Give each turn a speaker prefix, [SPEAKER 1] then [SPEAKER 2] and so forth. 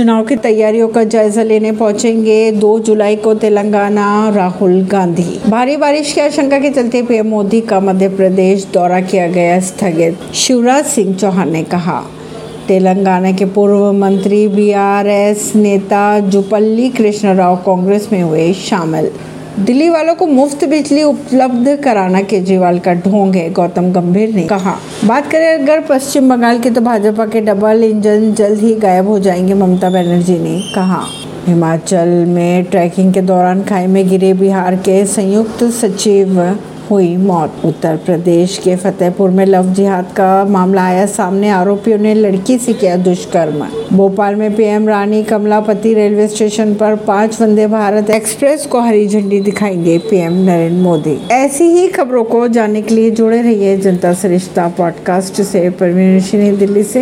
[SPEAKER 1] चुनाव की तैयारियों का जायजा लेने पहुँचेंगे 2 जुलाई को तेलंगाना, राहुल गांधी। भारी बारिश की आशंका के चलते पीएम मोदी का मध्य प्रदेश दौरा किया गया स्थगित, शिवराज सिंह चौहान ने कहा। तेलंगाना के पूर्व मंत्री बीआरएस नेता जुपल्ली कृष्ण राव कांग्रेस में हुए शामिल। दिल्ली वालों को मुफ़्त बिजली उपलब्ध कराना केजरीवाल का ढोंग है। गौतम गंभीर ने कहा, बात करें अगर पश्चिम बंगाल की तो भाजपा के डबल इंजन जल्द ही गायब हो जाएँगे, ममता बनर्जी ने कहा। हिमाचल में ट्रैकिंग के दौरान खाई में गिरे बिहार के संयुक्त सचिव हुई मौत। उत्तर प्रदेश के फतेहपुर में लव जिहाद का मामला आया सामने, आरोपियों ने लड़की से किया दुष्कर्म। भोपाल में PM Rani Kamlapati railway station पर पाँच वंदे भारत एक्सप्रेस को हरी झंडी दिखाएँगे पीएम नरेंद्र मोदी। ऐसी ही खबरों को जानने के लिए जुड़े रहिए जनता सरिश्ता पॉडकास्ट से। परवीन दिल्ली से